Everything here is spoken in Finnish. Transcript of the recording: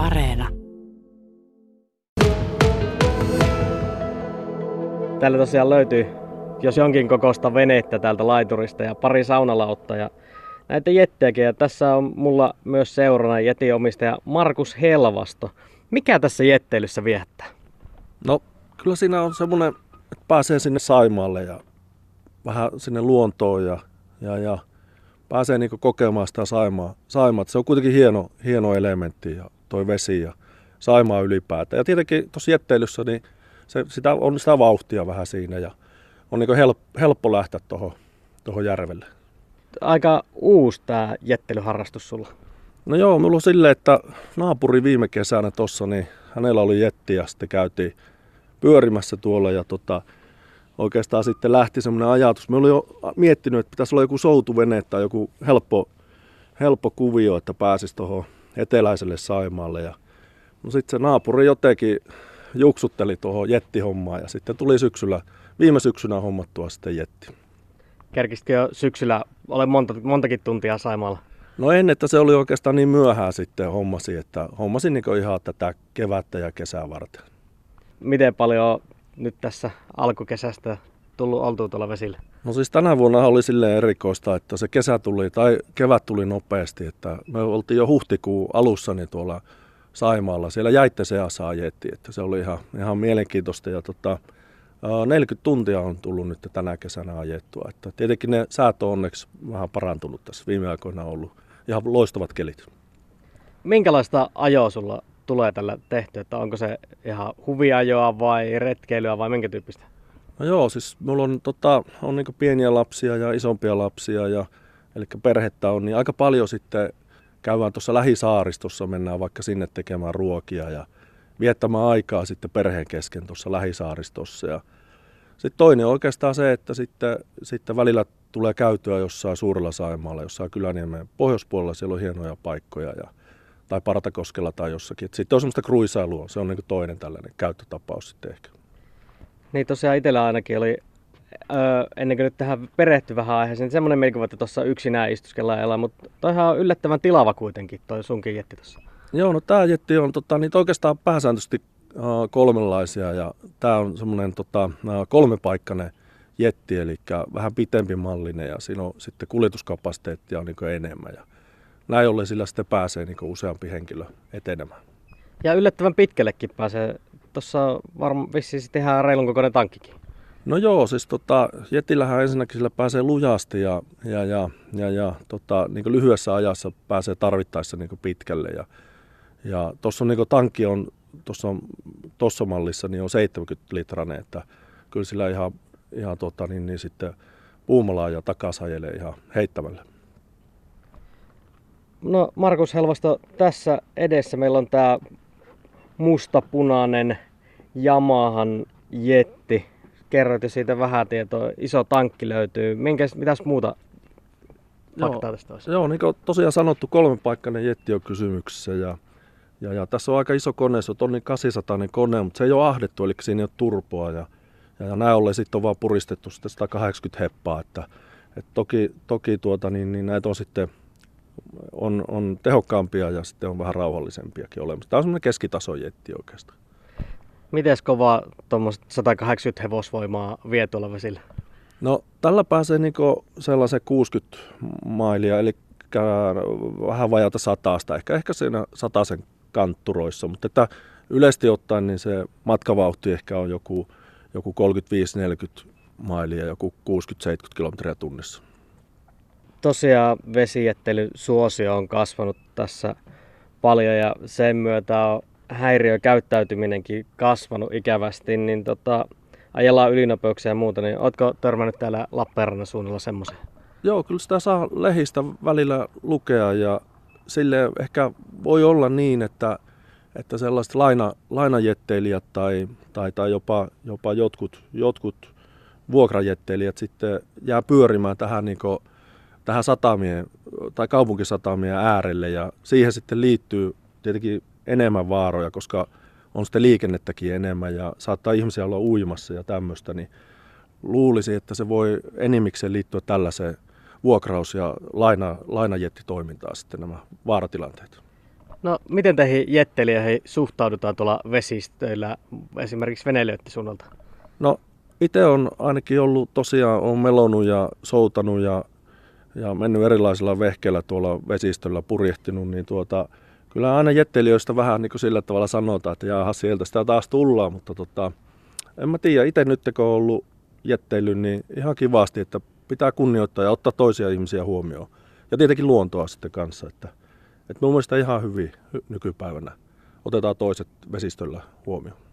Areena. Täällä tosiaan löytyy, jos jonkin kokoista venettä täältä laiturista ja pari saunalautta ja näitä jettejäkin. Ja tässä on mulla myös seurana jetiomistaja Markus Helvasto. Mikä tässä jetteilyssä viettää? No kyllä siinä on semmoinen, että pääsee sinne Saimaalle ja vähän sinne luontoon ja, ja, ja pääsee niinku kokemaan sitä Saimaa. Saimaa. Se on kuitenkin hieno, hieno elementti ja toi vesi ja Saimaa ylipäätään. Ja tietenkin tuossa jetteilyssä niin se, sitä, on sitä vauhtia vähän siinä ja on niinku help, helppo lähteä tuohon toho järvelle. Aika uusi tämä jetteilyharrastus sulla. No joo, mulla on silleen, että naapuri viime kesänä tossa, niin hänellä oli jetti ja sitten käytiin pyörimässä tuolla ja tota, oikeastaan sitten lähti semmoinen ajatus. Me olin jo miettinyt, että pitäisi olla joku soutuvene tai joku helppo, helppo kuvio, että pääsisi tuohon eteläiselle Saimaalle. Ja, no sitten se naapuri jotenkin juksutteli tuohon jettihommaan ja sitten tuli syksyllä, viime syksynä hommattua sitten jetti. Kerkisitkö jo syksyllä, ole monta, montakin tuntia Saimaalla? No en, että se oli oikeastaan niin myöhään sitten hommasi, että hommasin niin ihan tätä kevättä ja kesää varten. Miten paljon nyt tässä alkukesästä tullut oltua tuolla vesillä? No siis tänä vuonna oli silleen erikoista, että se kesä tuli tai kevät tuli nopeasti, että me oltiin jo huhtikuun alussa niin tuolla Saimaalla. Siellä jäitte seassa ajettiin, että se oli ihan, ihan mielenkiintoista ja tota, 40 tuntia on tullut nyt tänä kesänä ajettua. Että tietenkin ne säät on onneksi vähän parantunut tässä viime aikoina ollut. Ihan loistavat kelit. Minkälaista ajoa sulla tulee tällä tehty? Että onko se ihan huviajoa vai retkeilyä vai minkä tyyppistä? No joo, siis mulla on, tota, on niin pieniä lapsia ja isompia lapsia, ja, eli perhettä on, niin aika paljon sitten käydään tuossa lähisaaristossa, mennään vaikka sinne tekemään ruokia ja viettämään aikaa sitten perheen kesken tuossa lähisaaristossa. Ja sitten toinen on oikeastaan se, että sitten, sitten välillä tulee käytyä jossain suurella Saimaalla, jossain Kyläniemen pohjoispuolella, siellä on hienoja paikkoja ja, tai Partakoskella tai jossakin. Sitten on semmoista kruisailua, se on niin toinen tällainen käyttötapaus sitten ehkä. Niin tosiaan itsellä ainakin oli, öö, ennen kuin nyt tähän perehty vähän aiheeseen, niin semmoinen mielikuva, että tuossa yksinään istuskellaan ja elää, mutta toihan on yllättävän tilava kuitenkin, toi sunkin jetti tuossa. Joo, no tämä jetti on tota, niitä oikeastaan pääsääntöisesti kolmenlaisia ja tämä on semmoinen tota, kolmepaikkainen jetti, eli vähän pitempi mallinen ja siinä on sitten kuljetuskapasiteettia on niin enemmän. Ja näin ollen sillä sitten pääsee niin useampi henkilö etenemään. Ja yllättävän pitkällekin pääsee. Tuossa varmaan vissiin sitten ihan reilun kokoinen tankkikin. No joo, siis tota, jetillähän ensinnäkin sillä pääsee lujasti ja, ja, ja, ja, ja tota, niin lyhyessä ajassa pääsee tarvittaessa niin pitkälle. Ja, ja tuossa niin tankki on tuossa mallissa niin on 70 litranen, että kyllä sillä ihan, ihan tota, niin, niin sitten puumalaa ja takas ajelee ihan heittämällä. No Markus Helvasto, tässä edessä meillä on tämä mustapunainen Yamahan jetti. Kerroit jo siitä vähän tietoa. Iso tankki löytyy. Minkäs, mitäs muuta faktaa joo, tästä olisi? Joo, niin kuin tosiaan sanottu, kolmenpaikkainen jetti on kysymyksessä. Ja, ja, ja tässä on aika iso kone, se on tonni 800 kone, mutta se ei ole ahdettu, eli siinä ei ole turpoa. Ja, ja, ja näin ollen sitten on vaan puristettu sitten 180 heppaa. Että, et toki toki tuota, niin, niin näitä on sitten on, on tehokkaampia ja sitten on vähän rauhallisempiakin olemassa. Tämä on semmoinen keskitason jetti oikeastaan. Miten kova tuommoista 180 hevosvoimaa vie tuolla vesillä? No tällä pääsee niinku sellaisen 60 mailia, eli vähän vajalta satasta, ehkä, ehkä siinä sataisen kantturoissa, mutta että yleisesti ottaen niin se matkavauhti ehkä on joku, joku 35-40 mailia, joku 60-70 kilometriä tunnissa tosiaan vesijättelysuosio on kasvanut tässä paljon ja sen myötä on häiriökäyttäytyminenkin kasvanut ikävästi, niin tota, ajellaan ylinopeuksia ja muuta, niin ootko törmännyt täällä Lappeenrannan suunnalla semmoisen? Joo, kyllä sitä saa lehistä välillä lukea ja sille ehkä voi olla niin, että, että sellaiset laina, lainajetteilijät tai, tai, tai jopa, jopa jotkut, jotkut vuokrajetteilijät sitten jää pyörimään tähän niin tähän satamien tai kaupunkisatamien äärelle ja siihen sitten liittyy tietenkin enemmän vaaroja, koska on sitten liikennettäkin enemmän ja saattaa ihmisiä olla uimassa ja tämmöistä, niin luulisi, että se voi enimmikseen liittyä tällaiseen vuokraus- ja laina, lainajettitoimintaan sitten nämä vaaratilanteet. No, miten teihin jettelijöihin suhtaudutaan tuolla vesistöillä, esimerkiksi veneilijöiden suunnalta? No, itse on ainakin ollut tosiaan, on melonut ja soutanut ja, ja mennyt erilaisilla vehkeillä tuolla vesistöllä purjehtinut, niin tuota, kyllä aina jettelijöistä vähän niin kuin sillä tavalla sanotaan, että jaha, sieltä sitä taas tullaan, mutta tota, en mä tiedä, itse nyt kun on ollut jetteily, niin ihan kivasti, että pitää kunnioittaa ja ottaa toisia ihmisiä huomioon. Ja tietenkin luontoa sitten kanssa, että, että mun mielestä ihan hyvin nykypäivänä otetaan toiset vesistöllä huomioon.